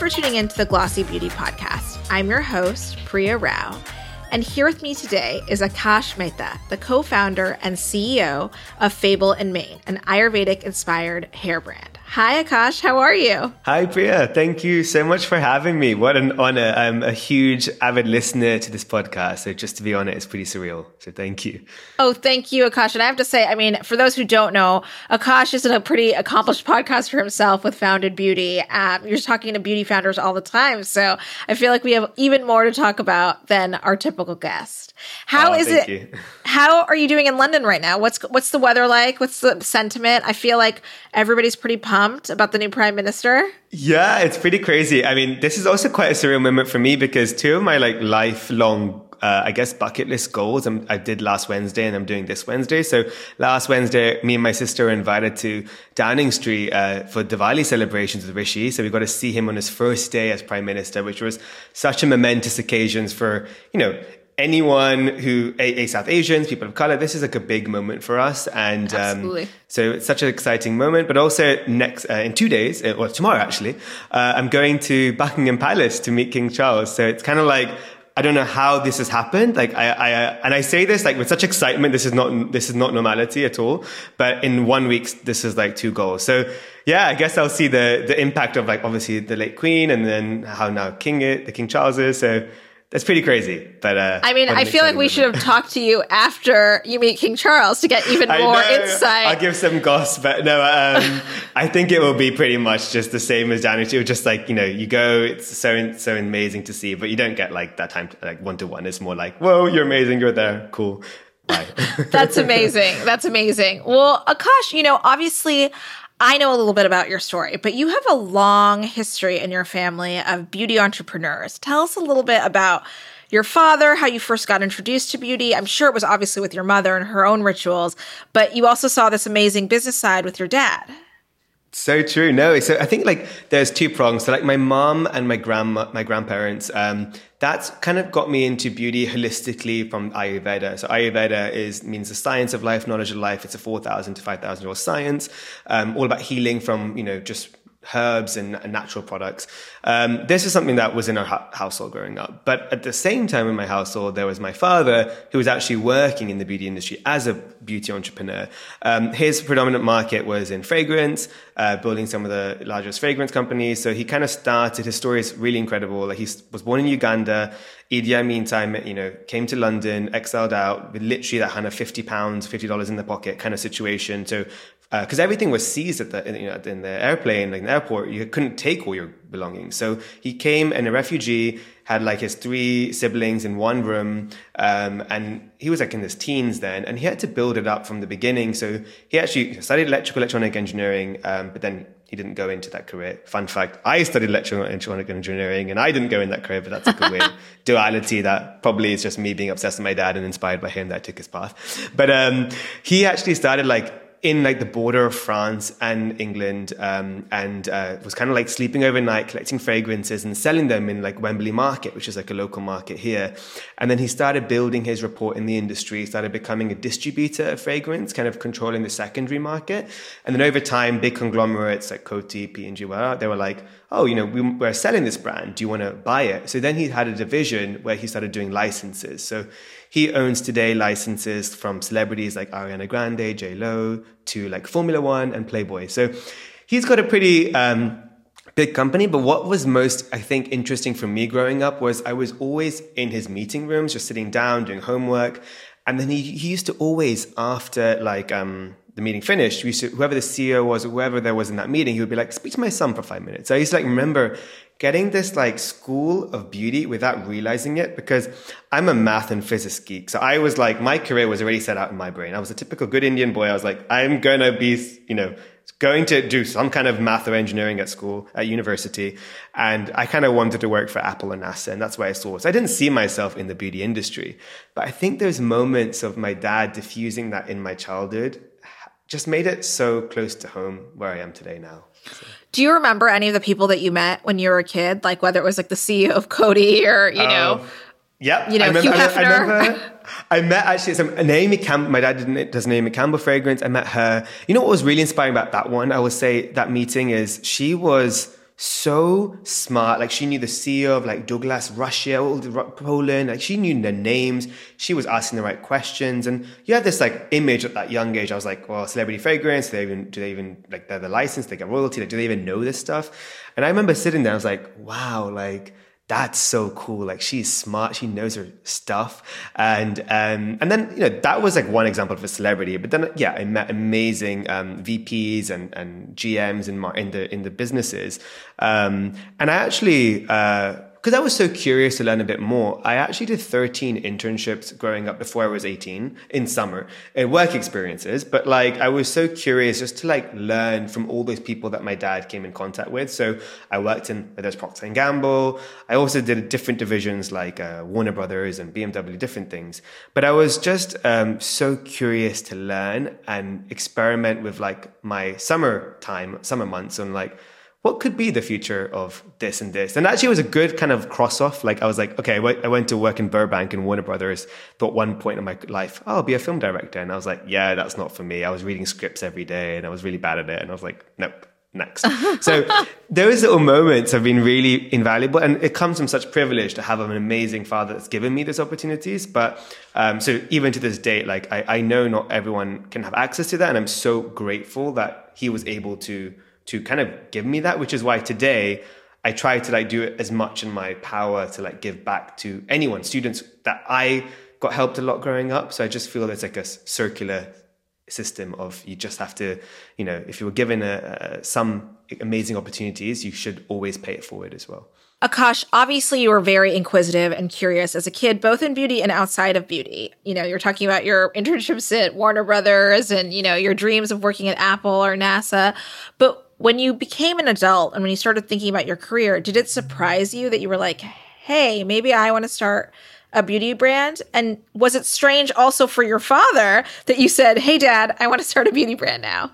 for tuning in to the Glossy Beauty Podcast. I'm your host, Priya Rao. And here with me today is Akash Mehta, the co founder and CEO of Fable and Mane, an Ayurvedic inspired hair brand. Hi, Akash. How are you? Hi, Priya. Thank you so much for having me. What an honor. I'm a huge avid listener to this podcast. So just to be on it is pretty surreal. So thank you. Oh, thank you, Akash. And I have to say, I mean, for those who don't know, Akash is a pretty accomplished podcaster himself with Founded Beauty. Um, you're talking to beauty founders all the time. So I feel like we have even more to talk about than our typical guest. How oh, is it? You. How are you doing in London right now? What's what's the weather like? What's the sentiment? I feel like everybody's pretty pumped about the new prime minister. Yeah, it's pretty crazy. I mean, this is also quite a surreal moment for me because two of my like lifelong uh, I guess bucket list goals I'm, i did last Wednesday and I'm doing this Wednesday. So last Wednesday, me and my sister were invited to Downing Street uh, for Diwali celebrations with Rishi. So we got to see him on his first day as prime minister, which was such a momentous occasion for you know anyone who a, a, South Asians, people of color, this is like a big moment for us, and um, so it's such an exciting moment. But also next uh, in two days, uh, or tomorrow actually, uh, I'm going to Buckingham Palace to meet King Charles. So it's kind of like I don't know how this has happened. Like I, I, and I say this like with such excitement. This is not, this is not normality at all. But in one week, this is like two goals. So yeah, I guess I'll see the, the impact of like obviously the late queen and then how now king it, the King Charles is. So that's pretty crazy. But uh, I mean, I feel like we should have talked to you after you meet King Charles to get even more insight. I'll give some gossip, but no, um, I think it will be pretty much just the same as January. It just like you know, you go, it's so so amazing to see, but you don't get like that time to, like one to one. It's more like, whoa, you're amazing, you're there, cool. Bye. That's amazing. That's amazing. Well, Akash, you know, obviously I know a little bit about your story, but you have a long history in your family of beauty entrepreneurs. Tell us a little bit about your father, how you first got introduced to beauty. I'm sure it was obviously with your mother and her own rituals, but you also saw this amazing business side with your dad. So true. No, so I think like there's two prongs. So like my mom and my grandma, my grandparents, um, that's kind of got me into beauty holistically from Ayurveda. So Ayurveda is means the science of life, knowledge of life. It's a four thousand to five thousand year old science, um, all about healing from you know just herbs and, natural products. Um, this is something that was in our ha- household growing up. But at the same time in my household, there was my father who was actually working in the beauty industry as a beauty entrepreneur. Um, his predominant market was in fragrance, uh, building some of the largest fragrance companies. So he kind of started, his story is really incredible. Like he was born in Uganda. Idi Amin time, you know, came to London, exiled out with literally that kind of 50 pounds, $50 in the pocket kind of situation. So because uh, everything was seized at the you know in the airplane, like in the airport. You couldn't take all your belongings. So he came and a refugee had like his three siblings in one room, um, and he was like in his teens then, and he had to build it up from the beginning. So he actually studied electrical electronic engineering, um, but then he didn't go into that career. Fun fact: I studied electrical electronic engineering, and I didn't go in that career. But that's like a weird duality that probably is just me being obsessed with my dad and inspired by him that I took his path. But um, he actually started like in like the border of France and England, um, and uh, was kind of like sleeping overnight, collecting fragrances and selling them in like Wembley Market, which is like a local market here. And then he started building his report in the industry, started becoming a distributor of fragrance, kind of controlling the secondary market. And then over time, big conglomerates like Coty, P&G, they were like, oh, you know, we, we're selling this brand. Do you want to buy it? So then he had a division where he started doing licenses. So he owns today licenses from celebrities like Ariana Grande, J Lo, to like Formula One and Playboy. So he's got a pretty um, big company. But what was most, I think, interesting for me growing up was I was always in his meeting rooms, just sitting down, doing homework. And then he, he used to always, after like um, the meeting finished, we used to, whoever the CEO was, whoever there was in that meeting, he would be like, speak to my son for five minutes. So I used to like remember getting this like school of beauty without realizing it because I'm a math and physics geek. So I was like, my career was already set out in my brain. I was a typical good Indian boy. I was like, I'm going to be, you know, going to do some kind of math or engineering at school, at university. And I kind of wanted to work for Apple and NASA. And that's why I saw it. So I didn't see myself in the beauty industry. But I think those moments of my dad diffusing that in my childhood just made it so close to home where I am today now. So. Do you remember any of the people that you met when you were a kid? Like whether it was like the CEO of Coty or, you know, uh, Yep. You know, I remember, Hugh Hefner. I, remember, I met actually some Naomi Campbell. My dad didn't, does Naomi Campbell fragrance. I met her. You know what was really inspiring about that one? I would say that meeting is she was so smart. Like she knew the CEO of like Douglas Russia, all the Poland. Like she knew the names. She was asking the right questions, and you had this like image at that young age. I was like, well, celebrity fragrance. Do they even do they even like they're the license? They get royalty. Like, do they even know this stuff? And I remember sitting there. I was like, wow, like that's so cool. Like she's smart. She knows her stuff. And, um, and then, you know, that was like one example of a celebrity. But then, yeah, I met amazing, um, VPs and, and GMs in, my, in the, in the businesses. Um, and I actually, uh, because I was so curious to learn a bit more, I actually did 13 internships growing up before I was 18 in summer in work experiences. But like, I was so curious just to like learn from all those people that my dad came in contact with. So I worked in, there's Procter and Gamble. I also did different divisions like uh, Warner Brothers and BMW, different things. But I was just um, so curious to learn and experiment with like my summer time, summer months on like, what could be the future of this and this? And actually, it was a good kind of cross off. Like, I was like, okay, I went to work in Burbank and Warner Brothers. Thought one point in my life, oh, I'll be a film director. And I was like, yeah, that's not for me. I was reading scripts every day and I was really bad at it. And I was like, nope, next. so those little moments have been really invaluable. And it comes from such privilege to have an amazing father that's given me these opportunities. But um, so even to this date, like, I, I know not everyone can have access to that. And I'm so grateful that he was able to to kind of give me that, which is why today I try to like do it as much in my power to like give back to anyone, students that I got helped a lot growing up. So I just feel it's like a circular system of you just have to, you know, if you were given a, a, some amazing opportunities, you should always pay it forward as well. Akash, obviously you were very inquisitive and curious as a kid, both in beauty and outside of beauty. You know, you're talking about your internships at Warner Brothers and, you know, your dreams of working at Apple or NASA. But when you became an adult and when you started thinking about your career, did it surprise you that you were like, hey, maybe I want to start a beauty brand? And was it strange also for your father that you said, hey, dad, I want to start a beauty brand now?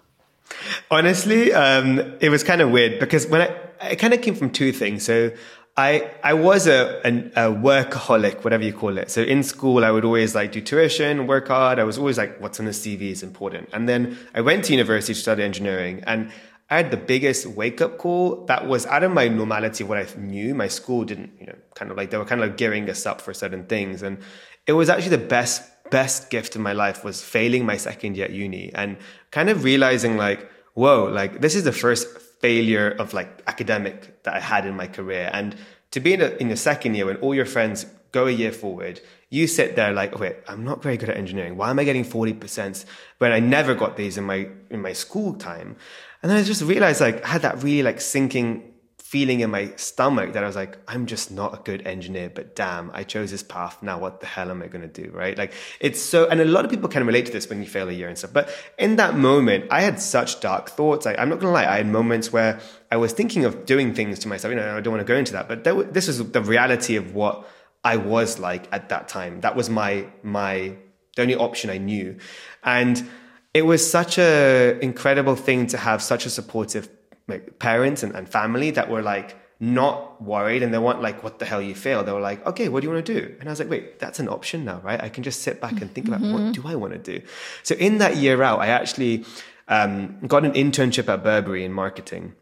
Honestly, um, it was kind of weird because when I, I kind of came from two things. So I, I was a, a, a, workaholic, whatever you call it. So in school, I would always like do tuition, work hard. I was always like, what's on the CV is important. And then I went to university to study engineering and I had the biggest wake up call that was out of my normality, what I knew. My school didn't, you know, kind of like they were kind of like gearing us up for certain things. And it was actually the best, best gift in my life was failing my second year at uni and kind of realizing like, whoa, like this is the first failure of like academic that I had in my career. And to be in, a, in your second year when all your friends go a year forward, you sit there like, wait, I'm not very good at engineering. Why am I getting 40% when I never got these in my, in my school time? And then I just realized like I had that really like sinking feeling in my stomach that I was like, I'm just not a good engineer, but damn, I chose this path. Now what the hell am I going to do? Right. Like it's so, and a lot of people can relate to this when you fail a year and stuff. But in that moment, I had such dark thoughts. I, I'm not going to lie. I had moments where I was thinking of doing things to myself. You know, I don't want to go into that, but this was the reality of what I was like at that time. That was my, my, the only option I knew. And, it was such a incredible thing to have such a supportive like, parents and, and family that were like not worried and they weren't like what the hell you fail they were like okay what do you want to do and i was like wait that's an option now right i can just sit back and think about mm-hmm. what do i want to do so in that year out i actually um, got an internship at burberry in marketing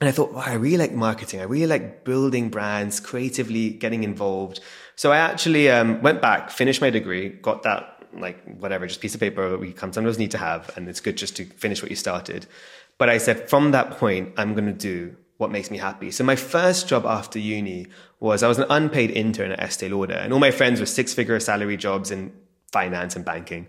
and I thought, wow, I really like marketing. I really like building brands, creatively getting involved. So I actually um, went back, finished my degree, got that like whatever, just piece of paper that we sometimes need to have, and it's good just to finish what you started. But I said, from that point, I'm going to do what makes me happy. So my first job after uni was I was an unpaid intern at Estee Lauder, and all my friends were six figure salary jobs in finance and banking.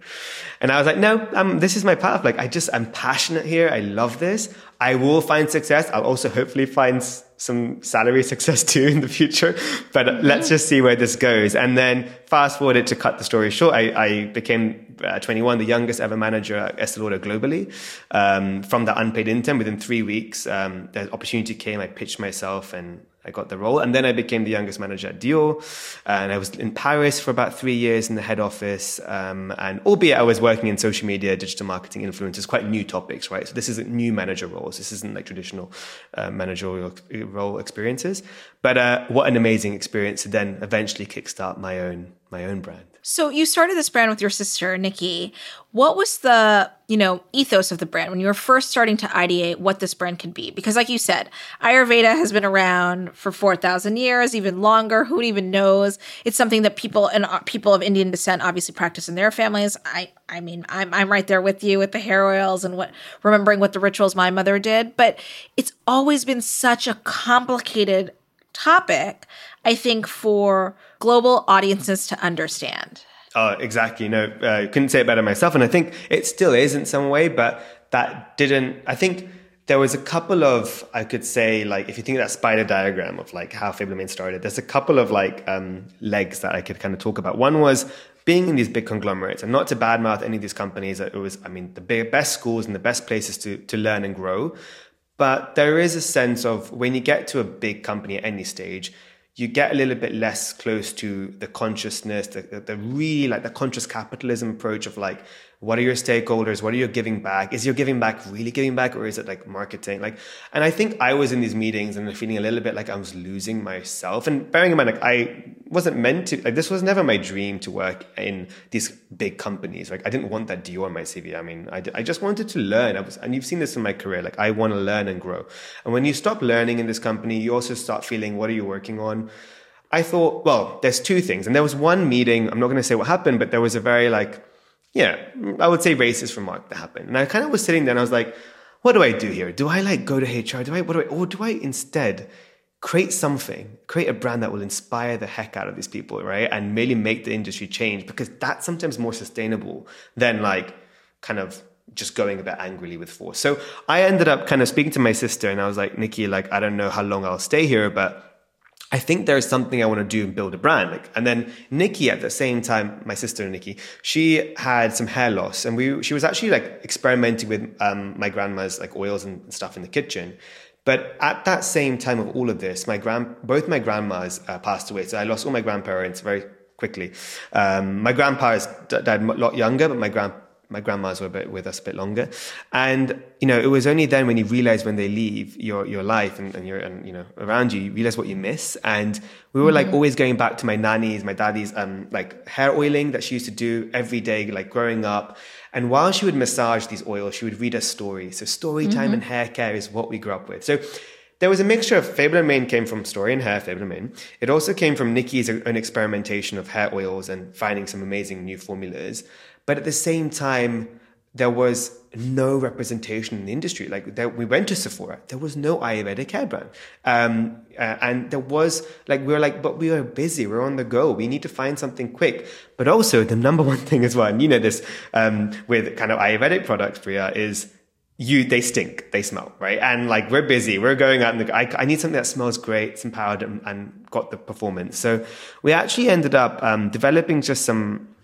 And I was like, no, um, this is my path. Like, I just, I'm passionate here. I love this. I will find success. I'll also hopefully find some salary success too in the future. But mm-hmm. let's just see where this goes. And then fast forward it to cut the story short. I, I became uh, 21, the youngest ever manager at Estee Lauder globally. Um, from the unpaid intern within three weeks, um, the opportunity came. I pitched myself and I got the role. And then I became the youngest manager at Dior. And I was in Paris for about three years in the head office. Um, and albeit I was working in social media, digital marketing, influencers, quite new topics, right? So this isn't new manager roles. This isn't like traditional uh, managerial role experiences. But uh, what an amazing experience to then eventually kickstart my own my own brand. So you started this brand with your sister, Nikki. What was the, you know, ethos of the brand when you were first starting to ideate what this brand could be? Because like you said, Ayurveda has been around for 4,000 years, even longer. Who even knows? It's something that people and uh, people of Indian descent obviously practice in their families. I I mean, I'm I'm right there with you with the hair oils and what remembering what the rituals my mother did, but it's always been such a complicated topic, I think for global audiences to understand. Oh, exactly. No, uh, couldn't say it better myself. And I think it still is in some way, but that didn't, I think there was a couple of, I could say, like, if you think of that spider diagram of like how Fabler started, there's a couple of like um, legs that I could kind of talk about. One was being in these big conglomerates and not to badmouth any of these companies. It was, I mean, the big, best schools and the best places to, to learn and grow. But there is a sense of when you get to a big company at any stage, you get a little bit less close to the consciousness, the, the, the, really like the conscious capitalism approach of like, what are your stakeholders? What are you giving back? Is your giving back really giving back or is it like marketing? Like, and I think I was in these meetings and feeling a little bit like I was losing myself. And bearing in mind, like I wasn't meant to, like this was never my dream to work in these big companies. Like I didn't want that Dior on my CV. I mean, I, I just wanted to learn. I was, and you've seen this in my career. Like I want to learn and grow. And when you stop learning in this company, you also start feeling, what are you working on? I thought, well, there's two things. And there was one meeting, I'm not going to say what happened, but there was a very like, yeah, I would say racist remark that happened. And I kind of was sitting there and I was like, what do I do here? Do I like go to HR? Do I, what do I, or do I instead create something, create a brand that will inspire the heck out of these people, right? And really make the industry change because that's sometimes more sustainable than like kind of just going a bit angrily with force. So I ended up kind of speaking to my sister and I was like, Nikki, like, I don't know how long I'll stay here, but I think there's something I want to do and build a brand. Like, and then Nikki at the same time, my sister Nikki, she had some hair loss and we, she was actually like experimenting with, um, my grandma's like oils and stuff in the kitchen. But at that same time of all of this, my grand, both my grandmas uh, passed away. So I lost all my grandparents very quickly. Um, my grandpa died a lot younger, but my grand, my grandmas were a bit with us a bit longer. And, you know, it was only then when you realize when they leave your, your life and, and you're, and, you know, around you, you realize what you miss. And we were like mm-hmm. always going back to my nanny's, my daddy's, um, like hair oiling that she used to do every day, like growing up. And while she would massage these oils, she would read us stories. So story time mm-hmm. and hair care is what we grew up with. So there was a mixture of Fable and Mane came from story and hair, Fable and Mane. It also came from Nikki's own experimentation of hair oils and finding some amazing new formulas. But at the same time, there was no representation in the industry. Like there, we went to Sephora, there was no Ayurvedic hair brand, um, uh, and there was like we were like, but we are busy, we're on the go, we need to find something quick. But also the number one thing as well, and you know this um, with kind of Ayurvedic products, Priya, is you they stink, they smell, right? And like we're busy, we're going out, and I, I need something that smells great, it's empowered, and, and got the performance. So we actually ended up um, developing just some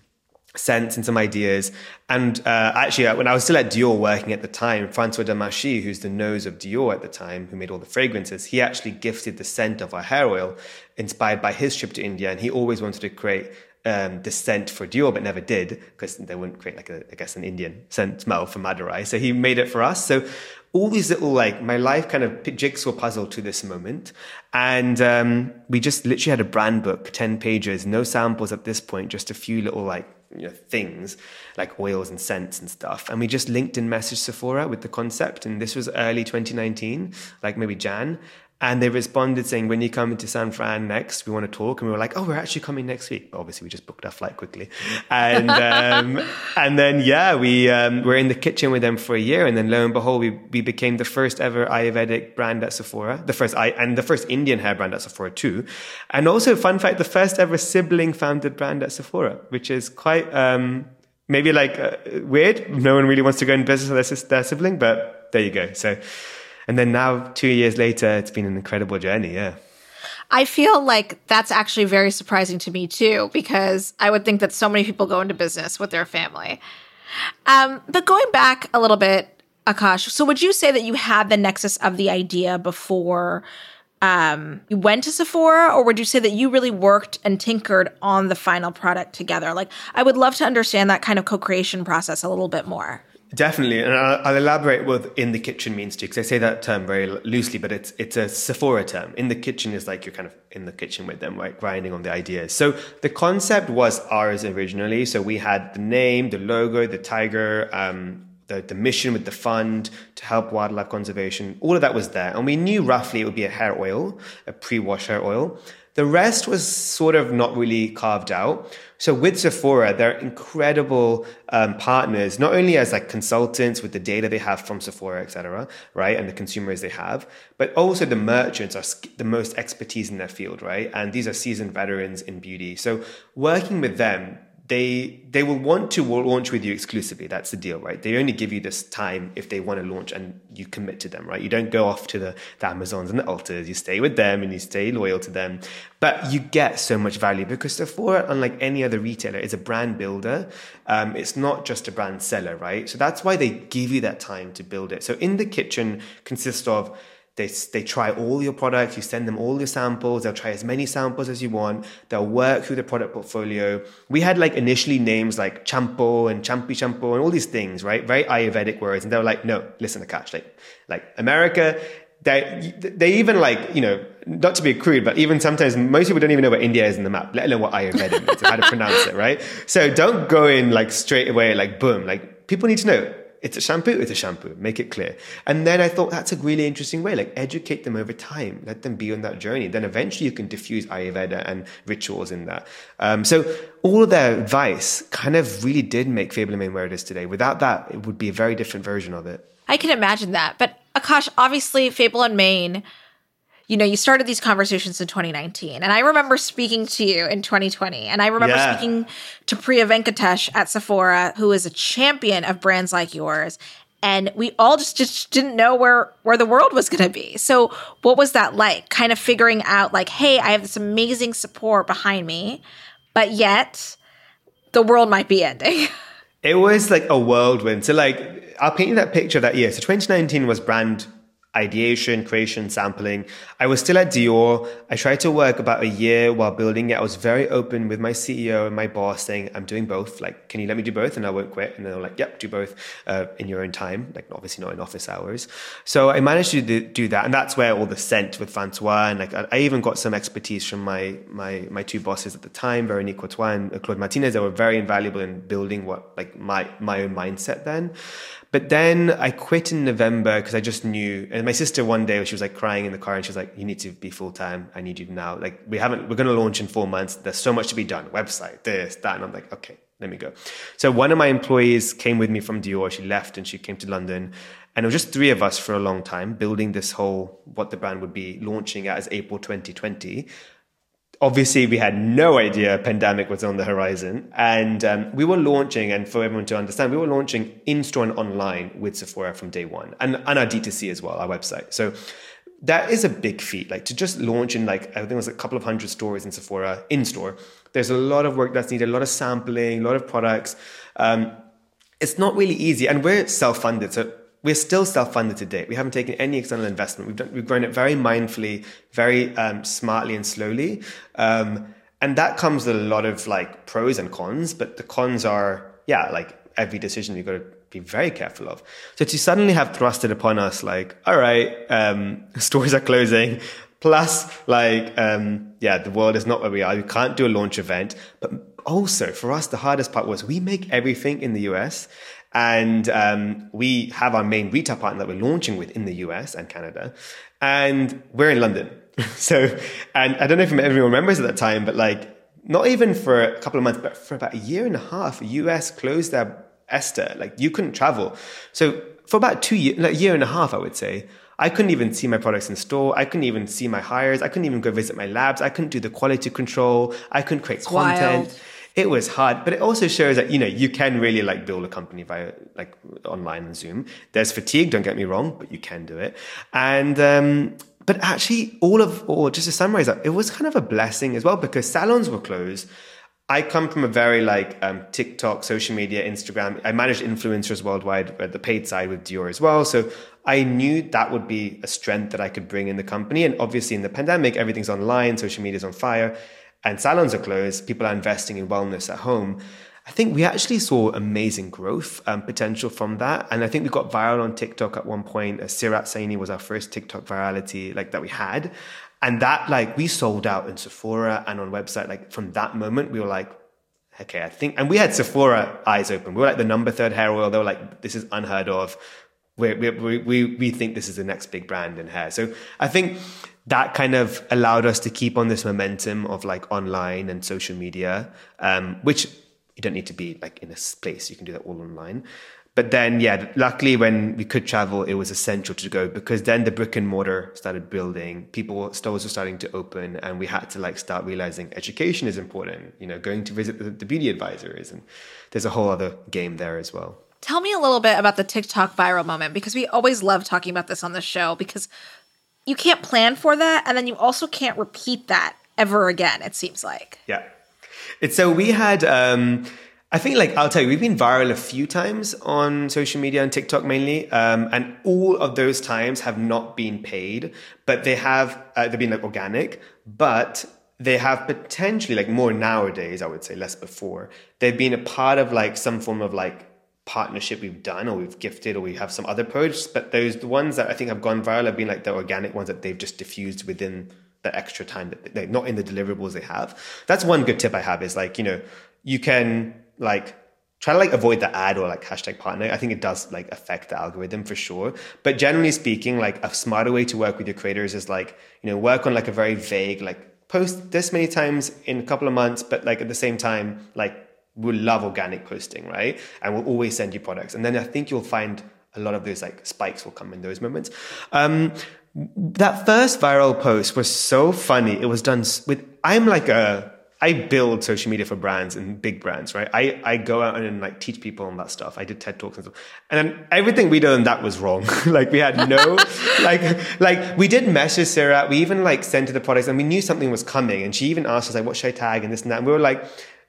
sense and some ideas. And uh, actually, uh, when I was still at Dior working at the time, Francois Demachy, who's the nose of Dior at the time, who made all the fragrances, he actually gifted the scent of our hair oil inspired by his trip to India. And he always wanted to create um, the scent for Dior, but never did because they wouldn't create like a, I guess, an Indian scent smell for Madurai. So he made it for us. So all these little like my life kind of jigsaw puzzle to this moment, and um, we just literally had a brand book, ten pages, no samples at this point, just a few little like you know, things like oils and scents and stuff. And we just linked in message Sephora with the concept. And this was early 2019, like maybe Jan. And they responded saying, when you come into San Fran next, we want to talk. And we were like, oh, we're actually coming next week. But obviously, we just booked our flight quickly. And, um, and then, yeah, we um, were in the kitchen with them for a year. And then lo and behold, we, we became the first ever Ayurvedic brand at Sephora, the first, and the first Indian hair brand at Sephora too. And also, fun fact, the first ever sibling founded brand at Sephora, which is quite, um, maybe like uh, weird. No one really wants to go in business with their, their sibling, but there you go. So, and then now, two years later, it's been an incredible journey. Yeah. I feel like that's actually very surprising to me too, because I would think that so many people go into business with their family. Um, but going back a little bit, Akash, so would you say that you had the nexus of the idea before um, you went to Sephora, or would you say that you really worked and tinkered on the final product together? Like, I would love to understand that kind of co creation process a little bit more Definitely, and I'll, I'll, elaborate what in the kitchen means too, because I say that term very loosely, but it's it's a Sephora term. In the kitchen is like you're kind of in the kitchen with them, right, grinding on the ideas. So the concept was ours originally. So we had the name, the logo, the tiger, um, the, the mission with the fund to help wildlife conservation. All of that was there, and we knew roughly it would be a hair oil, a pre-wash hair oil. The rest was sort of not really carved out. So with Sephora, they're incredible um, partners, not only as like consultants with the data they have from Sephora, et cetera, right, and the consumers they have, but also the merchants are the most expertise in their field, right, and these are seasoned veterans in beauty. So working with them they they will want to launch with you exclusively. That's the deal, right? They only give you this time if they want to launch and you commit to them, right? You don't go off to the, the Amazons and the Ultas. You stay with them and you stay loyal to them. But you get so much value because Sephora, unlike any other retailer, is a brand builder. Um, it's not just a brand seller, right? So that's why they give you that time to build it. So in the kitchen consists of they, they try all your products, you send them all your samples, they'll try as many samples as you want, they'll work through the product portfolio. We had like initially names like Champo and Champi Champo and all these things, right? Very Ayurvedic words. And they were like, no, listen to Akash, like, like America, they, they even like, you know, not to be crude, but even sometimes most people don't even know where India is in the map, let alone what Ayurveda means, how to pronounce it, right? So don't go in like straight away, like boom, like people need to know it's a shampoo, it's a shampoo. Make it clear. And then I thought that's a really interesting way. Like educate them over time. Let them be on that journey. Then eventually you can diffuse Ayurveda and rituals in that. Um, so all of their advice kind of really did make Fable Mane where it is today. Without that, it would be a very different version of it. I can imagine that. But Akash, obviously Fable and Mane you know, you started these conversations in 2019. And I remember speaking to you in 2020. And I remember yeah. speaking to Priya Venkatesh at Sephora, who is a champion of brands like yours. And we all just, just didn't know where, where the world was going to be. So, what was that like? Kind of figuring out, like, hey, I have this amazing support behind me, but yet the world might be ending. It was like a whirlwind. So, like, I'll paint you that picture that year. So, 2019 was brand ideation, creation, sampling. I was still at Dior. I tried to work about a year while building it. I was very open with my CEO and my boss saying, I'm doing both. Like, can you let me do both? And I won't quit. And they were like, yep, do both uh, in your own time. Like, obviously not in office hours. So I managed to do that. And that's where all the scent with Francois and like, I even got some expertise from my, my, my two bosses at the time, Veronique Courtois and Claude Martinez. They were very invaluable in building what, like my, my own mindset then. But then I quit in November because I just knew. And my sister one day, she was like crying in the car and she was like, you need to be full time. I need you now. Like we haven't, we're going to launch in four months. There's so much to be done. Website, this, that. And I'm like, okay, let me go. So one of my employees came with me from Dior. She left and she came to London. And it was just three of us for a long time building this whole, what the brand would be launching as April 2020 obviously we had no idea a pandemic was on the horizon. And um, we were launching and for everyone to understand we were launching in-store and online with sephora from day one and, and our d2c as well our website. So that is a big feat. Like to just launch in like i think it was a couple of hundred stores in sephora in store there's a lot of work that's needed a lot of sampling a lot of products. Um, it's not really easy and we're self-funded so we're still self-funded today. We haven't taken any external investment. We've done, we've grown it very mindfully, very um, smartly and slowly. Um, and that comes with a lot of like pros and cons, but the cons are, yeah, like every decision you've got to be very careful of. So to suddenly have thrusted upon us like, all right, um, stores are closing, plus like, um, yeah, the world is not where we are. We can't do a launch event, but also for us, the hardest part was we make everything in the US and um, we have our main retail partner that we're launching with in the US and Canada. And we're in London. so, and I don't know if everyone remembers at that time, but like, not even for a couple of months, but for about a year and a half, US closed their ESTA. Like, you couldn't travel. So, for about two years, like a year and a half, I would say, I couldn't even see my products in store. I couldn't even see my hires. I couldn't even go visit my labs. I couldn't do the quality control. I couldn't create it's content. Wild it was hard, but it also shows that, you know, you can really like build a company via like online and Zoom. There's fatigue, don't get me wrong, but you can do it. And, um, but actually all of, or just to summarize that, it was kind of a blessing as well because salons were closed. I come from a very like um, TikTok, social media, Instagram. I managed influencers worldwide at the paid side with Dior as well. So I knew that would be a strength that I could bring in the company. And obviously in the pandemic, everything's online, social media's on fire and salons are closed, people are investing in wellness at home. I think we actually saw amazing growth um, potential from that. And I think we got viral on TikTok at one point. Uh, Sirat Saini was our first TikTok virality like that we had. And that like we sold out in Sephora and on website. Like from that moment, we were like, okay, I think, and we had Sephora eyes open. We were like the number third hair oil. They were like, this is unheard of. We, we, we, we think this is the next big brand in hair. So I think that kind of allowed us to keep on this momentum of like online and social media, um, which you don't need to be like in a place. You can do that all online. But then, yeah, luckily when we could travel, it was essential to go because then the brick and mortar started building. People, stores were starting to open and we had to like start realizing education is important, you know, going to visit the, the beauty advisors. And there's a whole other game there as well. Tell me a little bit about the TikTok viral moment because we always love talking about this on the show because you can't plan for that and then you also can't repeat that ever again it seems like yeah it's so we had um I think, like, I'll tell you, we've been viral a few times on social media and TikTok mainly, um, and all of those times have not been paid, but they have uh, they've been like organic, but they have potentially like more nowadays. I would say less before. They've been a part of like some form of like partnership we've done or we've gifted or we have some other posts, but those the ones that I think have gone viral have been like the organic ones that they've just diffused within the extra time that they not in the deliverables they have. That's one good tip I have is like, you know, you can like try to like avoid the ad or like hashtag partner. I think it does like affect the algorithm for sure. But generally speaking, like a smarter way to work with your creators is like, you know, work on like a very vague, like post this many times in a couple of months, but like at the same time, like will love organic posting, right? And we'll always send you products. And then I think you'll find a lot of those like spikes will come in those moments. Um, that first viral post was so funny. It was done with, I'm like a, I build social media for brands and big brands, right? I, I go out and like teach people on that stuff. I did TED talks and stuff. And then everything we did on that was wrong. like we had no, like, like we did message Sarah. We even like sent her the products and we knew something was coming. And she even asked us like, what should I tag and this and that. And we were like,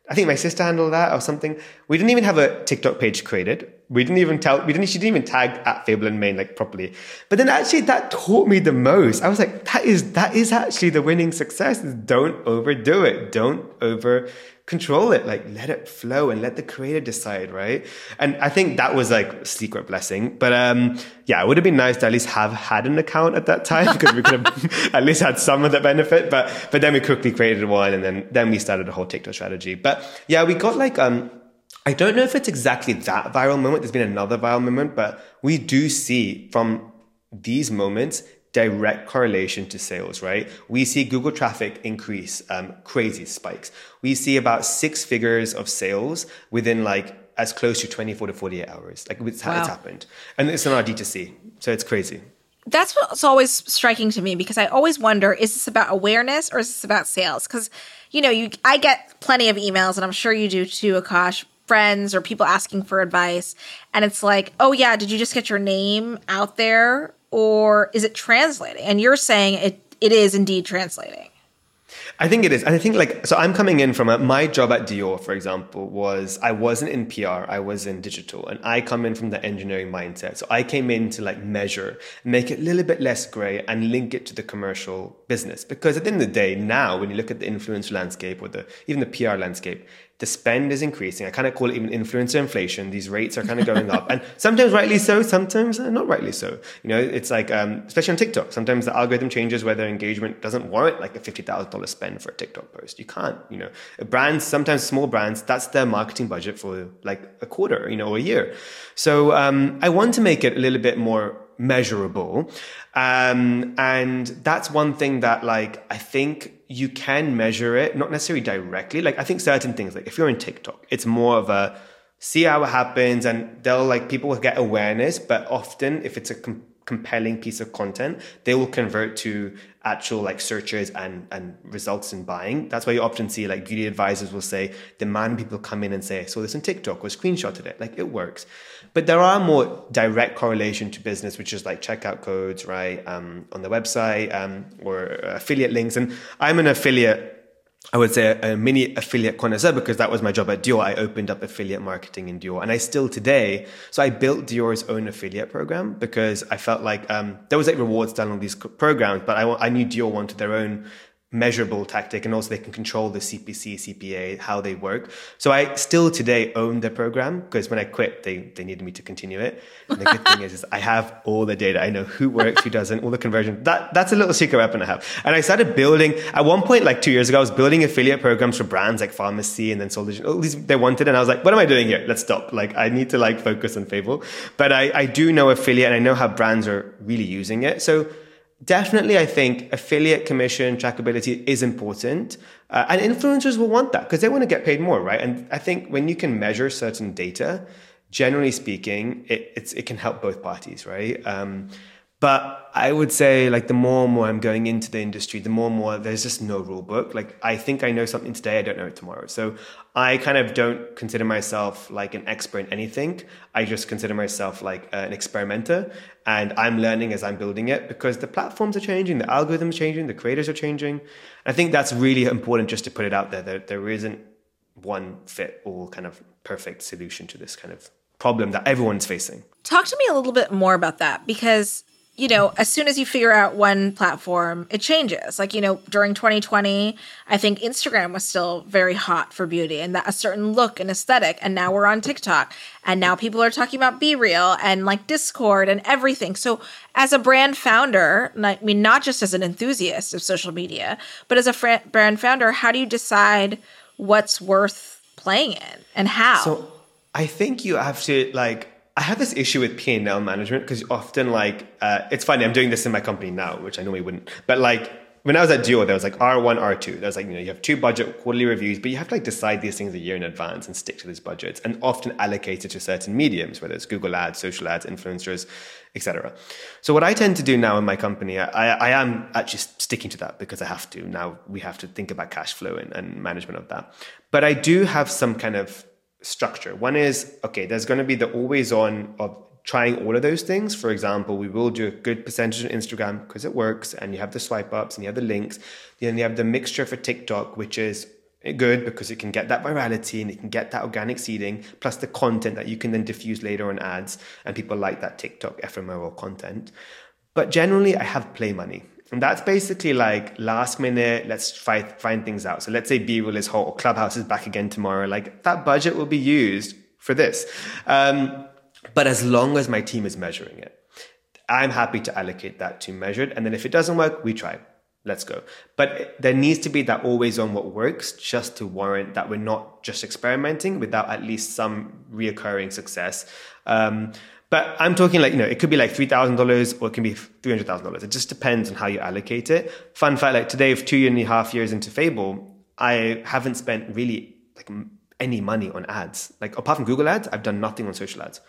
I think my sister handled that or something. We didn't even have a TikTok page created. We didn't even tell, we didn't, she didn't even tag at Fable and Mane like properly. But then actually that taught me the most. I was like, that is, that is actually the winning success don't overdo it. Don't over control it like let it flow and let the creator decide right and i think that was like secret blessing but um yeah it would have been nice to at least have had an account at that time because we could have at least had some of the benefit but but then we quickly created one and then then we started a whole tiktok strategy but yeah we got like um I don't know if it's exactly that viral moment. There's been another viral moment, but we do see from these moments direct correlation to sales, right? We see Google traffic increase, um, crazy spikes. We see about six figures of sales within like as close to 24 to 48 hours. Like it's, wow. it's happened. And it's on our D2C. So it's crazy. That's what's always striking to me because I always wonder is this about awareness or is this about sales? Because, you know, you I get plenty of emails and I'm sure you do too, Akash, friends or people asking for advice. And it's like, oh, yeah, did you just get your name out there? Or is it translating? And you're saying it it is indeed translating. I think it is. I think like, so I'm coming in from a, my job at Dior, for example, was I wasn't in PR, I was in digital and I come in from the engineering mindset. So I came in to like measure, make it a little bit less gray and link it to the commercial business. Because at the end of the day, now when you look at the influencer landscape or the, even the PR landscape, the spend is increasing. I kind of call it even influencer inflation. These rates are kind of going up, and sometimes rightly so, sometimes not rightly so. You know, it's like um, especially on TikTok. Sometimes the algorithm changes where their engagement doesn't warrant like a fifty thousand dollars spend for a TikTok post. You can't. You know, brands sometimes small brands that's their marketing budget for like a quarter, you know, or a year. So um, I want to make it a little bit more measurable. Um, and that's one thing that like I think you can measure it, not necessarily directly. Like I think certain things, like if you're in TikTok, it's more of a see how it happens and they'll like people will get awareness, but often if it's a com- compelling piece of content, they will convert to actual like searches and, and results in buying. That's why you often see like beauty advisors will say, demand people come in and say, I saw this on TikTok or screenshotted it. Like it works. But there are more direct correlation to business, which is like checkout codes, right? Um, on the website, um, or affiliate links. And I'm an affiliate I would say a, a, mini affiliate connoisseur because that was my job at Dior. I opened up affiliate marketing in Dior and I still today. So I built Dior's own affiliate program because I felt like, um, there was like rewards done on these programs, but I, I knew Dior wanted their own measurable tactic and also they can control the CPC, CPA, how they work. So I still today own the program because when I quit, they, they needed me to continue it. And the good thing is, is I have all the data. I know who works, who doesn't, all the conversion. That, that's a little secret weapon I have. And I started building at one point, like two years ago, I was building affiliate programs for brands like Farmacy and then Soldier. All these they wanted. And I was like, what am I doing here? Let's stop. Like I need to like focus on Fable. But I, I do know affiliate and I know how brands are really using it. So definitely i think affiliate commission trackability is important uh, and influencers will want that because they want to get paid more right? And i think when you can measure certain data generally speaking it, it can help both parties right? Um, but I would say, like, the more and more I'm going into the industry, the more and more there's just no rule book. Like, I think I know something today, I don't know it tomorrow. So I kind of don't consider myself like an expert in anything. I just consider myself like an experimenter, and I'm learning as I'm building it because the platforms are changing, the algorithms are changing, the creators are changing. I think that's really important just to put it out there that there isn't one fit all kind of perfect solution to this kind of problem that everyone's facing. Talk to me a little bit more about that because you know, as soon as you figure out one platform, it changes. Like, you know, during 2020, I think Instagram was still very hot for beauty and that a certain look and aesthetic. And now we're on TikTok. And now people are talking about BeReal and like Discord and everything. So, as a brand founder, I mean, not just as an enthusiast of social media, but as a fr- brand founder, how do you decide what's worth playing in and how? So, I think you have to like I have this issue with P and L management because often, like, uh, it's funny. I'm doing this in my company now, which I normally wouldn't. But like, when I was at Dior, there was like R1, R2. There was like, you know, you have two budget quarterly reviews, but you have to like decide these things a year in advance and stick to these budgets and often allocate it to certain mediums, whether it's Google ads, social ads, influencers, etc. So what I tend to do now in my company, I, I, am actually sticking to that because I have to. Now we have to think about cash flow and, and management of that. But I do have some kind of structure. One is, okay, there's going to be the always on of trying all of those things. For example, we will do a good percentage on Instagram because it works and you have the swipe ups and you have the links. Then you have the mixture for TikTok, which is good because it can get that virality and it can get that organic seeding plus the content that you can then diffuse later on ads and people like that TikTok ephemeral content. But generally I have play money. And that's basically like last minute, let's find, find things out. So let's say BeReal is hot or Clubhouse is back again tomorrow. Like that budget will be used for this. Um, but as long as my team is measuring it, I'm happy to allocate that to measured. And then if it doesn't work, we try. Let's go. But there needs to be that always on what works just to warrant that we're not just experimenting without at least some reoccurring success. Um, but I'm talking like, you know, it could be like $3,000 or it can be $300,000. It just depends on how you allocate it. Fun fact, like today, two and a half years into Fable, I haven't spent really like any money on ads. Like apart from Google ads, I've done nothing on social ads.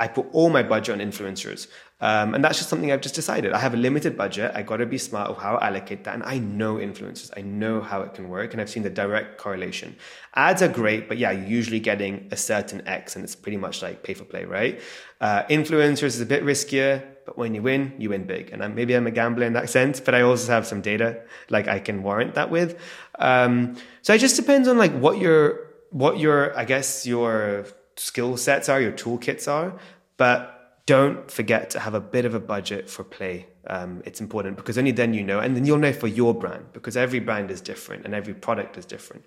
I put all my budget on influencers. Um, and that's just something I've just decided. I have a limited budget. I got to be smart of how I allocate that. And I know influencers. I know how it can work. And I've seen the direct correlation. Ads are great, but yeah, you're usually getting a certain X and it's pretty much like pay for play, right? Uh, influencers is a bit riskier, but when you win, you win big. And I'm, maybe I'm a gambler in that sense, but I also have some data like I can warrant that with. Um, so it just depends on like what your, what your, I guess your skill sets are, your toolkits are, but don't forget to have a bit of a budget for play. Um, it's important because only then you know, and then you'll know for your brand because every brand is different and every product is different.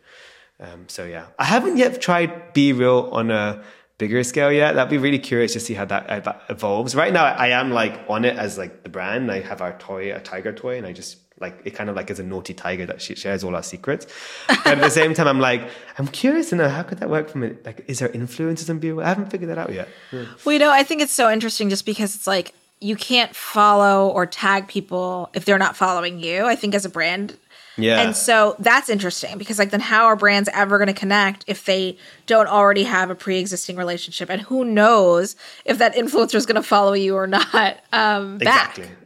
Um, so yeah, I haven't yet tried BeReal on a bigger scale yet. That'd be really curious to see how that, evolves. Right now, I am like on it as like the brand. I have our toy, a tiger toy, and I just like it kind of like is a naughty tiger that she shares all our secrets. but at the same time, I'm like, I'm curious to know how could that work from it. Like, is there influences in BeReal? I haven't figured that out yet. Yeah. Well, you know, I think it's so interesting just because it's like you can't follow or tag people if they're not following you. I think as a brand. Yeah. And so that's interesting because like then how are brands ever going to connect if they don't already have a pre-existing relationship and who knows if that influencer is going to follow you or not um back. Exactly.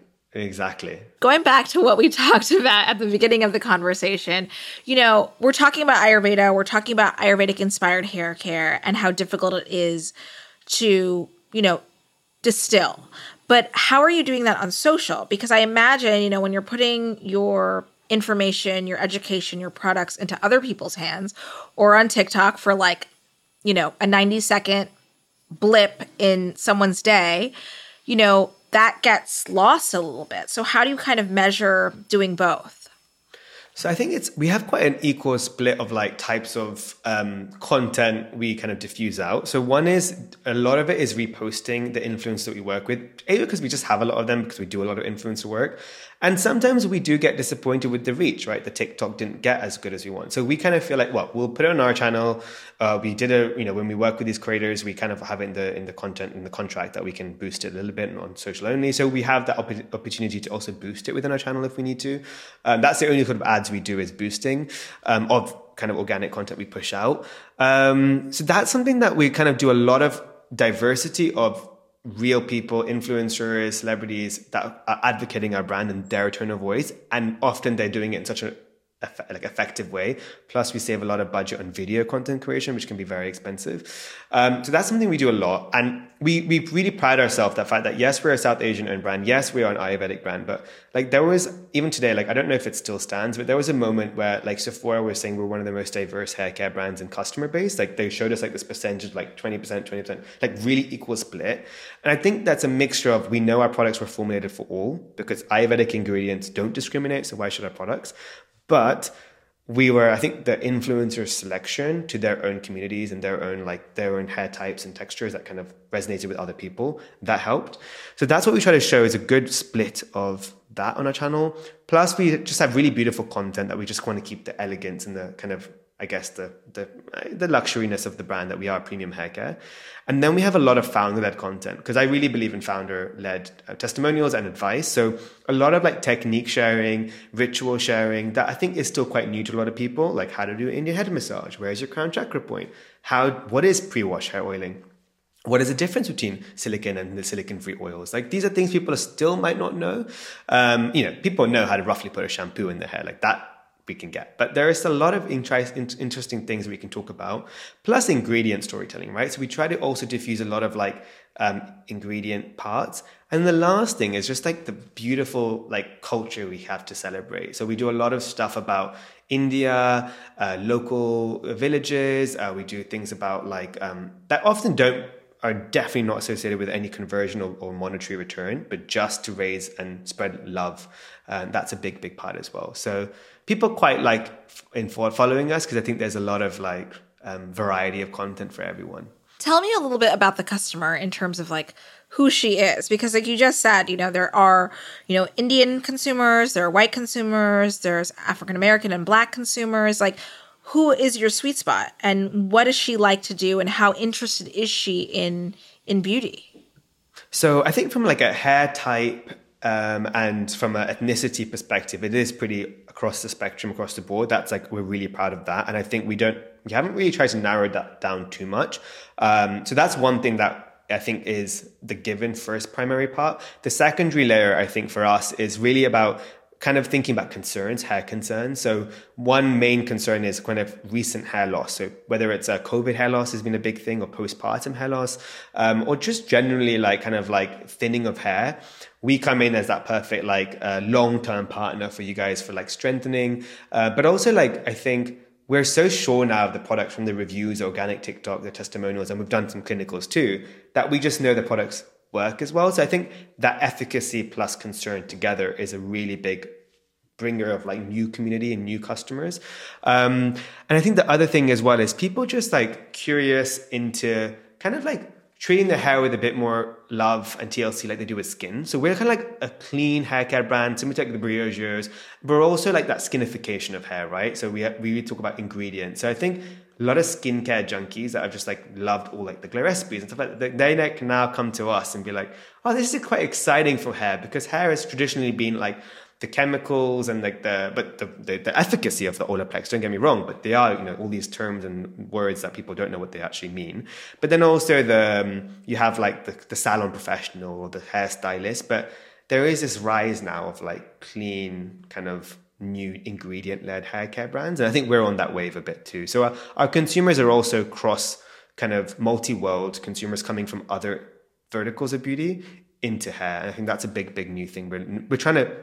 Going back to what we talked about at the beginning of the conversation, you know, we're talking about Ayurveda, we're talking about Ayurvedic inspired hair care and how difficult it is to, you know, distill. But how are you doing that on social? Because I imagine, you know, when you're putting your information, your education, your products into other people's hands or on TikTok for like, you know, a 90 second blip in someone's day, you know, that gets lost a little bit. So how do you kind of measure doing both? So I think it's we have quite an equal split of like types of um, content we kind of diffuse out. So one is a lot of it is reposting the influencers that we work with, a because we just have a lot of them because we do a lot of influencer work, and sometimes we do get disappointed with the reach. Right, the TikTok didn't get as good as we want, so we kind of feel like, well, we'll put it on our channel. Uh, we did a you know when we work with these creators, we kind of have it in the in the content in the contract that we can boost it a little bit on social only. So we have that opp- opportunity to also boost it within our channel if we need to. Um, that's the only sort of ads we do is boosting um, of kind of organic content we push out. Um, so that's something that we kind of do a lot of diversity of real people, influencers, celebrities that are advocating our brand and their tone of voice. And often they're doing it in such a like effective way. Plus, we save a lot of budget on video content creation, which can be very expensive. Um, so that's something we do a lot, and we we really pride ourselves that fact that yes, we're a South Asian owned brand, yes, we are an Ayurvedic brand, but like there was even today, like I don't know if it still stands, but there was a moment where like Sephora was saying we're one of the most diverse hair care brands in customer base. Like they showed us like this percentage, like twenty percent, twenty percent, like really equal split, and I think that's a mixture of we know our products were formulated for all because Ayurvedic ingredients don't discriminate, so why should our products? But we were, I think, the influencer selection to their own communities and their own like their own hair types and textures that kind of resonated with other people. That helped. So that's what we try to show is a good split of that on our channel. Plus, we just have really beautiful content that we just want to keep the elegance and the kind of I guess the the the luxuriness of the brand that we are premium hair care, and then we have a lot of founder led content because I really believe in founder led uh, testimonials and advice. So a lot of like technique sharing, ritual sharing that I think is still quite new to a lot of people, like how to do Indian head massage, where's your crown chakra point, how what is pre wash hair oiling, what is the difference between silicone and the silicone free oils? Like these are things people still might not know. Um, you know people know how to roughly put a shampoo in their hair like that we can get. But there is a lot of interesting things we can talk about, plus ingredient storytelling, right? So we try to also diffuse a lot of like um, ingredient parts. And the last thing is just like the beautiful like culture we have to celebrate. So we do a lot of stuff about India, uh, local villages. Uh, we do things about like um, that often don't are definitely not associated with any conversion or, or, monetary return, but just to raise and spread love. And that's a big, big part as well. So people quite like in following us because I think there's a lot of like um, variety of content for everyone. Tell me a little bit about the customer in terms of like who she is because like you just said you know there are you know indian consumers there are white consumers there's african american and black consumers like who is your sweet spot and what does she like to do and how interested is she in in beauty so i think from like a hair type um, and from an ethnicity perspective, it is pretty across the spectrum, across the board. That's like we're really proud of that, and I think we don't, we haven't really tried to narrow that down too much. Um, so that's one thing that I think is the given first primary part. The secondary layer, I think, for us is really about kind of thinking about concerns, hair concerns. So one main concern is kind of recent hair loss. So whether it's a COVID hair loss has been a big thing or postpartum hair loss, um, or just generally like kind of like thinning of hair. We come in as that perfect like uh, long-term partner for you guys for like strengthening, uh, but also like I think we're so sure now of the product from the reviews, organic TikTok, the testimonials, and we've done some clinicals too, that we just know the products work as well. So I think that efficacy plus concern together is a really big bringer of like new community and new customers. Um, and I think the other thing as well is people just like curious into kind of like treating their hair with a bit more love and TLC like they do with skin. So we're kind of like a clean hair care brand, similar to like the Briogeurs, but we're also like that skinification of hair, right? So we, we talk about ingredients. So I think a lot of skincare junkies that I've just like loved all like the glow and stuff like that, they like now come to us and be like, oh, this is quite exciting for hair because hair has traditionally been like the chemicals and like the but the, the, the, efficacy of the Olaplex. Don't get me wrong, but they are you know all these terms and words that people don't know what they actually mean. But then also the um, you have like the, the salon professional or the hairstylist, but there is this rise now of like clean kind of new ingredient led hair care brands, and I think we're on that wave a bit too. So our, our consumers are also cross kind of multi world consumers coming from other verticals of beauty into hair. And I think that's a big, big new thing. We're, we're trying to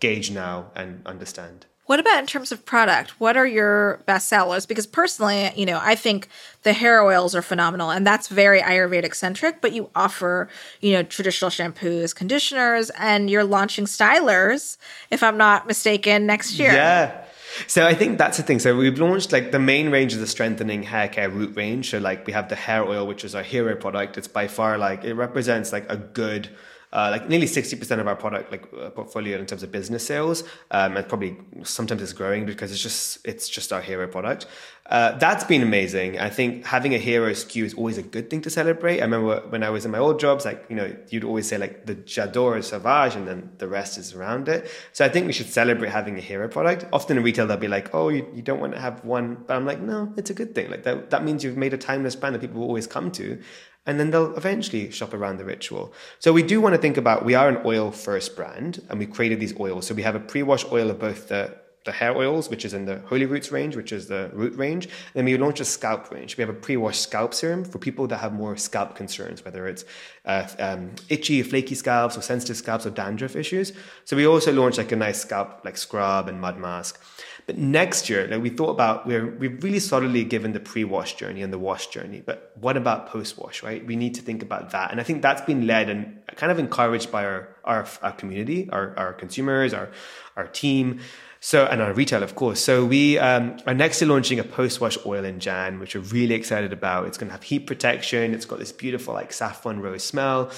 gauge now and understand. What about in terms of product? What are your best sellers? Because personally, you know, I think the hair oils are phenomenal and that's very Ayurvedic centric, but you offer, you know, traditional shampoos, conditioners, and you're launching stylers, if I'm not mistaken, next year. Yeah. So I think that's the thing. So we've launched like the main range is the strengthening hair care root range. So like we have the hair oil, which is our hero product. It's by far like it represents like a good uh, like nearly 60% of our product like uh, portfolio in terms of business sales um, and probably sometimes it's growing because it's just it's just our hero product. Uh, that's been amazing. I think having a hero sku is always a good thing to celebrate. I remember when i was in my old jobs like you know you'd always say like the j'adore is sauvage and then the rest is around it. So i think we should celebrate having a hero product. Often in retail they'll be like oh you, you don't want to have one but i'm like no it's a good thing. Like that, that means you've made a timeless brand that people will always come to and then they'll eventually shop around the ritual. So we do want to think about we are an oil first brand and we created these oils. So we have a pre-wash oil of both the the hair oils, which is in the Holy Roots range, which is the root range. And then we launched a scalp range. We have a pre-wash scalp serum for people that have more scalp concerns, whether it's uh, um, itchy, flaky scalps or sensitive scalps or dandruff issues. So we also launched like a nice scalp like scrub and mud mask. But next year, like we thought about, we're, we've really solidly given the pre-wash journey and the wash journey. But what about post-wash, right? We need to think about that. And I think that's been led and kind of encouraged by our, our, our community, our, our consumers, our, our team. So, and our retail, of course. So we um, are next to launching a post-wash oil in Jan, which we're really excited about. It's going to have heat protection. It's got this beautiful like saffron rose smell.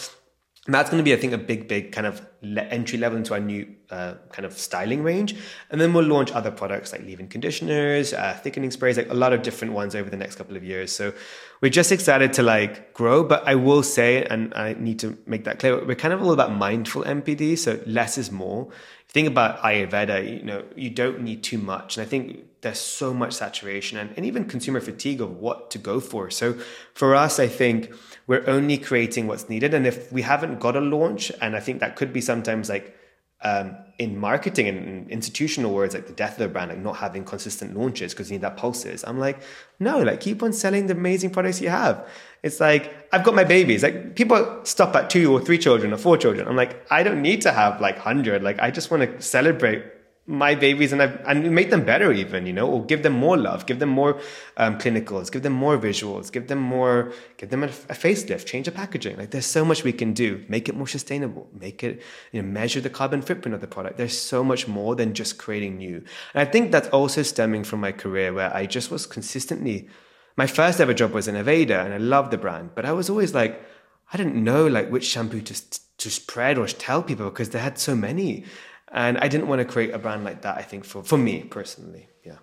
And that's going to be, I think, a big, big kind of entry level into our new uh, kind of styling range. And then we'll launch other products like leave-in conditioners, uh, thickening sprays, like a lot of different ones over the next couple of years. So we're just excited to like grow. But I will say, and I need to make that clear, we're kind of all about mindful NPD. So less is more. Think about Ayurveda, you know, you don't need too much. And I think there's so much saturation and, and even consumer fatigue of what to go for. So for us, I think we're only creating what's needed. And if we haven't got a launch, and I think that could be sometimes like um, in marketing and institutional words, like the death of the brand, like not having consistent launches because you need that pulses. I'm like, no, like keep on selling the amazing products you have. It's like, I've got my babies. Like people stop at two or three children or four children. I'm like, I don't need to have like 100. Like I just want to celebrate my babies and I and make them better even, you know, or give them more love, give them more um, clinicals, give them more visuals, give them more, give them a, a, facelift, change the packaging. Like there's so much we can do. Make it more sustainable. Make it, you know, measure the carbon footprint of the product. There's so much more than just creating new. And I think that's also stemming from my career where I just was consistently. My first ever job was in Aveda, and I loved the brand, but I was always like, I didn't know like which shampoo to to spread or tell people because they had so many. And I didn't want to create a brand like that, I think, for, for me personally. Yeah.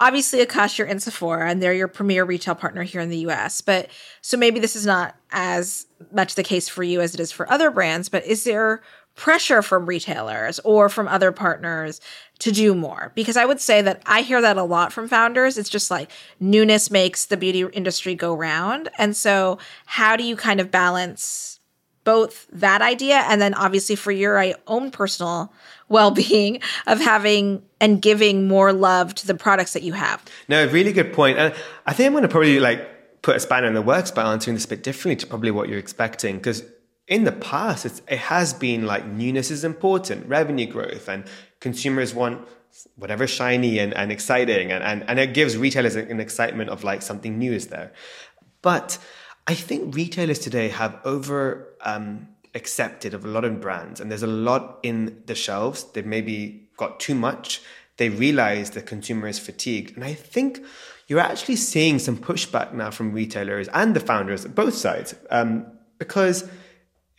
Obviously, Akash, you're in Sephora and they're your premier retail partner here in the US. But so maybe this is not as much the case for you as it is for other brands, but is there pressure from retailers or from other partners to do more? Because I would say that I hear that a lot from founders. It's just like newness makes the beauty industry go round. And so, how do you kind of balance both that idea and then obviously for your own personal well-being of having and giving more love to the products that you have no really good point. and i think i'm going to probably like put a spanner in the works by answering this a bit differently to probably what you're expecting because in the past it has been like newness is important revenue growth and consumers want whatever shiny and, and exciting and, and, and it gives retailers an excitement of like something new is there but I think retailers today have over um, accepted of a lot of brands, and there's a lot in the shelves. They've maybe got too much. They realize the consumer is fatigued, and I think you're actually seeing some pushback now from retailers and the founders, both sides, um, because.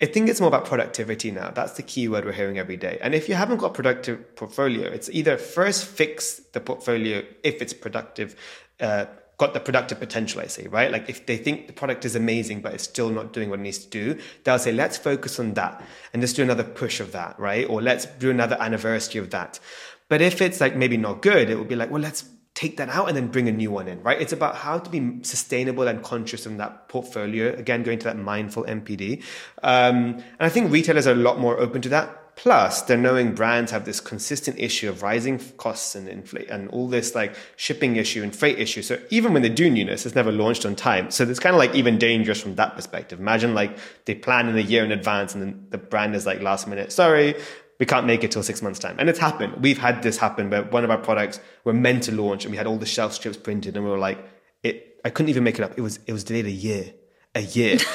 I think it's more about productivity now. That's the key word we're hearing every day. And if you haven't got productive portfolio, it's either first fix the portfolio if it's productive, uh, got the productive potential, I say, right? Like if they think the product is amazing, but it's still not doing what it needs to do, they'll say, let's focus on that and let's do another push of that, right? Or let's do another anniversary of that. But if it's like maybe not good, it will be like, well, let's take that out and then bring a new one in, right? It's about how to be sustainable and conscious in that portfolio. Again, going to that mindful NPD. Um, and I think retailers are a lot more open to that Plus, they're knowing brands have this consistent issue of rising costs and inflate and all this like shipping issue and freight issue. So even when they do newness, it's never launched on time. So it's kind of like even dangerous from that perspective. Imagine like they plan in a year in advance and then the brand is like last minute, sorry, we can't make it till six months time. And it's happened. We've had this happen where one of our products were meant to launch and we had all the shelf strips printed and we were like, it, I couldn't even make it up. It was, it was delayed a year, a year.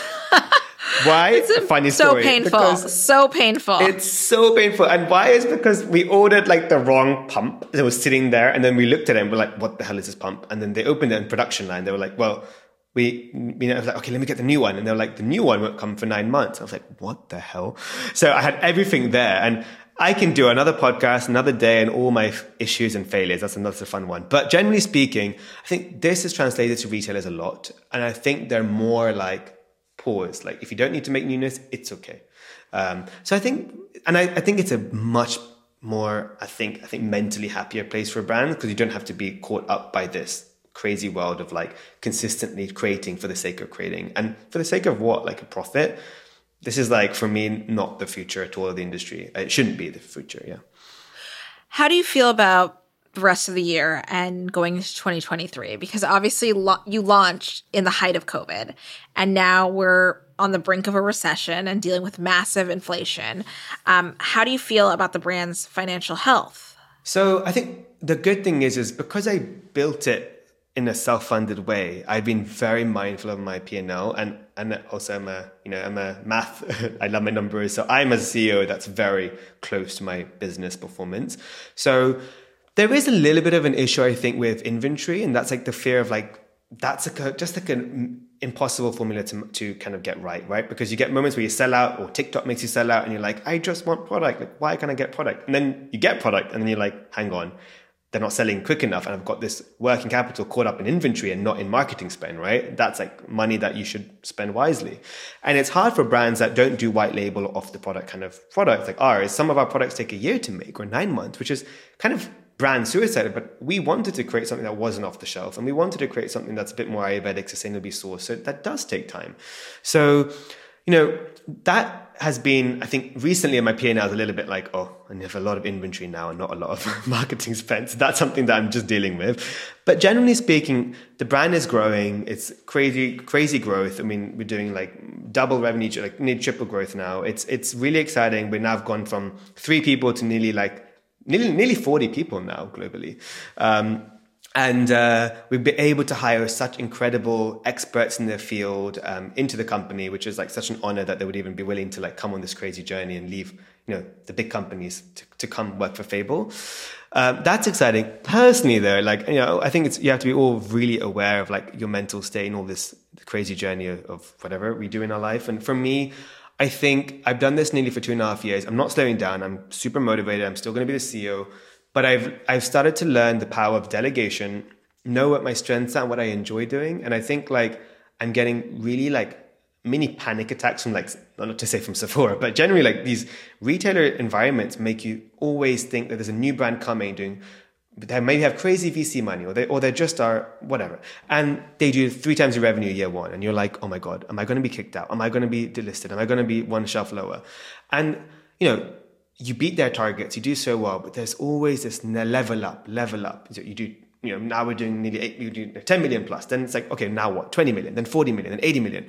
Why? It's a funny so story. painful. So painful. It's so painful. And why is because we ordered like the wrong pump that was sitting there, and then we looked at it and we're like, "What the hell is this pump?" And then they opened it in production line. They were like, "Well." We, you know, I was like, okay, let me get the new one. And they were like, the new one won't come for nine months. I was like, what the hell? So I had everything there. And I can do another podcast another day and all my issues and failures. That's another fun one. But generally speaking, I think this is translated to retailers a lot. And I think they're more like pause. Like if you don't need to make newness, it's okay. Um, so I think, and I, I think it's a much more, I think, I think mentally happier place for brands because you don't have to be caught up by this crazy world of like consistently creating for the sake of creating and for the sake of what, like a profit. This is like for me not the future at all of the industry. It shouldn't be the future. Yeah. How do you feel about the rest of the year and going into 2023 because obviously lo- you launched in the height of covid and now we're on the brink of a recession and dealing with massive inflation. Um, how do you feel about the brand's financial health? So i think the good thing is is because i built it in a self-funded way i've been very mindful of my p&l and and also i'm a you know i'm a math i love my numbers. So i'm a ceo that's very close to my business performance. So there is a little bit of an issue, I think, with inventory, and that's like the fear of like that's a, just like an impossible formula to, to kind of get right, right? Because you get moments where you sell out, or TikTok makes you sell out, and you're like, I just want product. Like, why can't I get product? And then you get product, and then you're like, hang on, they're not selling quick enough, and I've got this working capital caught up in inventory and not in marketing spend, right? That's like money that you should spend wisely. And it's hard for brands that don't do white label off the product kind of products like ours. Some of our products take a year to make or nine months, which is kind of brand suicide, but we wanted to create something that wasn't off the shelf and we wanted to create something that's a bit more Ayurvedic, sustainably sourced. So that does take time. So, you know, that has been, I think recently in my P&L is a little bit like, oh, I have a lot of inventory now and not a lot of marketing spend. So that's something that I'm just dealing with. But generally speaking, the brand is growing. It's crazy, crazy growth. I mean, we're doing like double revenue, like near triple growth now. It's, it's really exciting. We now have gone from three people to nearly like nearly, nearly 40 people now globally. Um, and uh, we've been able to hire such incredible experts in their field um, into the company, which is like such an honor that they would even be willing to like come on this crazy journey and leave, you know, the big companies to, to come work for Fable. Um, that's exciting. Personally, though, like you know, I think it's you have to be all really aware of like your mental state and all this crazy journey of, of whatever we do in our life. And for me, I think I've done this nearly for two and a half years. I'm not slowing down. I'm super motivated. I'm still going to be the CEO, but I've I've started to learn the power of delegation, know what my strengths are, and what I enjoy doing, and I think like I'm getting really like mini panic attacks from like not to say from Sephora, but generally like these retailer environments make you always think that there's a new brand coming doing they maybe have crazy VC money or they or they just are whatever. And they do three times the revenue year one. And you're like, oh my God, am I going to be kicked out? Am I going to be delisted? Am I going to be one shelf lower? And, you know, you beat their targets, you do so well, but there's always this level up, level up. You do, you know, now we're doing nearly eight, we do 10 million plus. Then it's like, okay, now what? 20 million, then 40 million, then 80 million.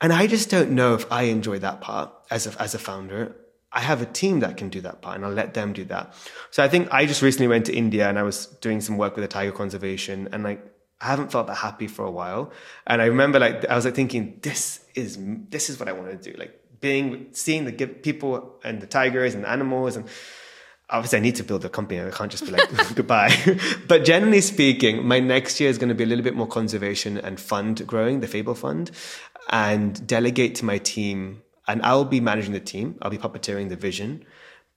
And I just don't know if I enjoy that part as a, as a founder. I have a team that can do that part and I'll let them do that. So I think I just recently went to India and I was doing some work with the tiger conservation and like I haven't felt that happy for a while. And I remember like I was like thinking this is this is what I want to do. Like being seeing the people and the tigers and the animals and obviously I need to build a company. I can't just be like goodbye. but generally speaking, my next year is going to be a little bit more conservation and fund growing, the Fable Fund, and delegate to my team and I'll be managing the team. I'll be puppeteering the vision.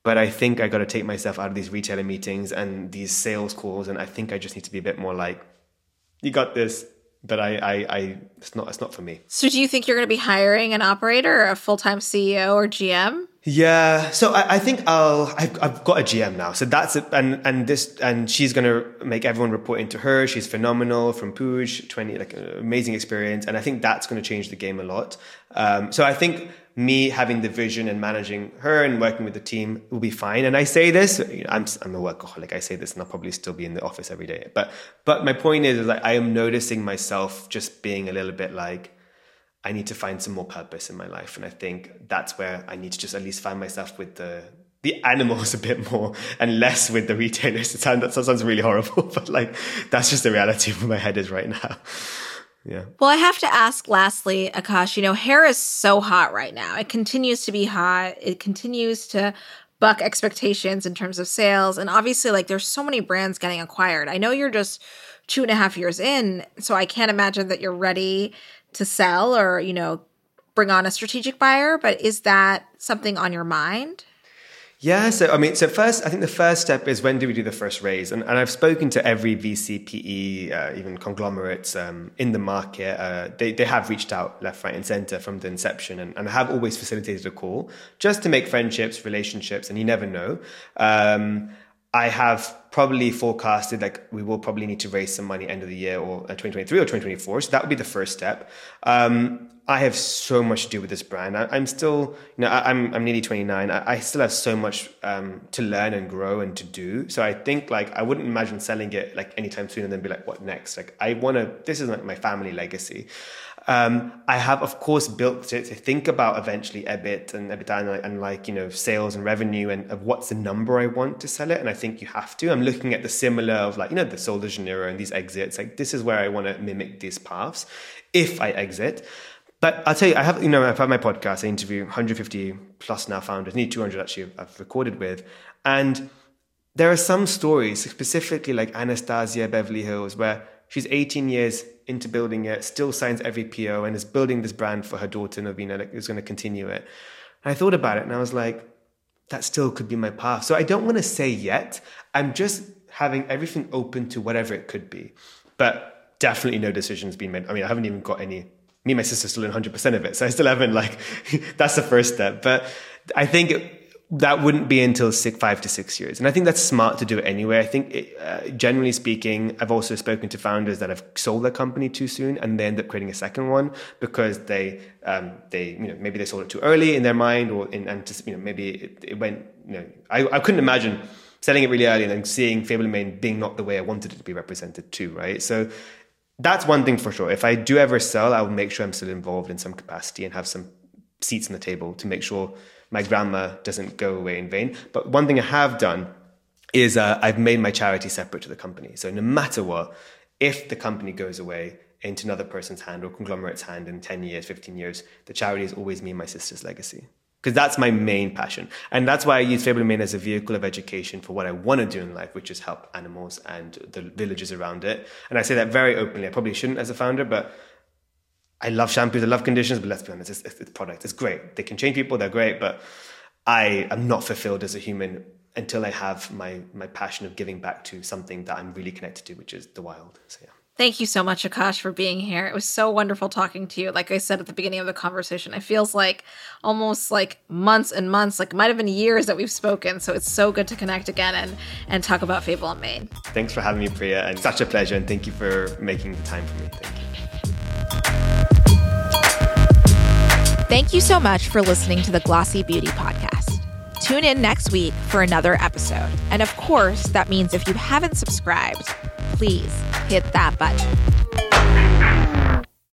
But I think I got to take myself out of these retailer meetings and these sales calls, and I think I just need to be a bit more like, "You got this." But I, I, I it's not, it's not for me. So, do you think you're going to be hiring an operator, or a full time CEO, or GM? Yeah, so I, I think I'll. I've, I've, got a GM now, so that's it. And and this and she's gonna make everyone report into her. She's phenomenal from Puig, twenty like amazing experience, and I think that's going to change the game a lot. Um, so I think me having the vision and managing her and working with the team will be fine. And I say this, you know, I'm, I'm a workaholic. I say this and I'll probably still be in the office every day. But, but my point is, is like, I am noticing myself just being a little bit like, I need to find some more purpose in my life. And I think that's where I need to just at least find myself with the, the animals a bit more and less with the retailers. It sounds, that sounds really horrible, but like, that's just the reality of where my head is right now. Yeah. Well, I have to ask lastly, Akash, you know, hair is so hot right now. It continues to be hot. It continues to buck expectations in terms of sales. And obviously, like, there's so many brands getting acquired. I know you're just two and a half years in, so I can't imagine that you're ready to sell or, you know, bring on a strategic buyer, but is that something on your mind? Yeah, so I mean, so first, I think the first step is when do we do the first raise? And, and I've spoken to every VCPE, uh, even conglomerates um, in the market. Uh, they, they have reached out left, right, and center from the inception and, and have always facilitated a call just to make friendships, relationships, and you never know. Um, I have probably forecasted like we will probably need to raise some money end of the year or uh, 2023 or 2024. So that would be the first step. Um, I have so much to do with this brand. I, am still, you know, I, am I'm, I'm nearly 29. I, I still have so much um, to learn and grow and to do. So I think like I wouldn't imagine selling it like anytime soon and then be like, what next? Like I want to. This is like my family legacy. Um, I have, of course, built it to think about eventually EBIT and EBITDA and, and, like, you know, sales and revenue and of what's the number I want to sell it. And I think you have to. I'm looking at the similar of like, you know, the Sol de Janeiro and these exits. Like, this is where I want to mimic these paths if I exit. But I'll tell you, I have, you know, I've had my podcast, I interview 150 plus now founders, nearly 200 actually I've recorded with. And there are some stories, specifically like Anastasia Beverly Hills, where she's 18 years into building it, still signs every PO and is building this brand for her daughter, Norvina, is going to continue it. And I thought about it and I was like, that still could be my path. So I don't want to say yet. I'm just having everything open to whatever it could be. But definitely no decisions being made. I mean, I haven't even got any me and my sister still in 100% of it. So I still haven't like, that's the first step. But I think that wouldn't be until six, five to six years. And I think that's smart to do it anyway. I think it, uh, generally speaking, I've also spoken to founders that have sold their company too soon and they end up creating a second one because they, um, they, you know, maybe they sold it too early in their mind or in, and just, you know, maybe it, it went, you know, I, I couldn't imagine selling it really early and then seeing Fable Mane being not the way I wanted it to be represented too, right? So that's one thing for sure. If I do ever sell, I will make sure I'm still involved in some capacity and have some seats on the table to make sure my grandma doesn't go away in vain. But one thing I have done is uh, I've made my charity separate to the company. So no matter what, if the company goes away into another person's hand or conglomerate's hand in 10 years, 15 years, the charity is always me and my sister's legacy because that's my main passion. And that's why I use Fable Mane as a vehicle of education for what I want to do in life, which is help animals and the villages around it. And I say that very openly. I probably shouldn't as a founder, but I love shampoos, I love conditioners, but let's be honest, it's, it's, product. It's great. They can change people, they're great, but I am not fulfilled as a human until I have my, my passion of giving back to something that I'm really connected to, which is the wild. So, yeah. Thank you so much, Akash, for being here. It was so wonderful talking to you. Like I said at the beginning of the conversation, it feels like almost like months and months, like it might have been years that we've spoken. So it's so good to connect again and and talk about Fable and Mane. Thanks for having me, Priya, and such a pleasure. And thank you for making the time for me. Thank you. Thank you so much for listening to the Glossy Beauty Podcast. Tune in next week for another episode. And of course, that means if you haven't subscribed, please hit that button.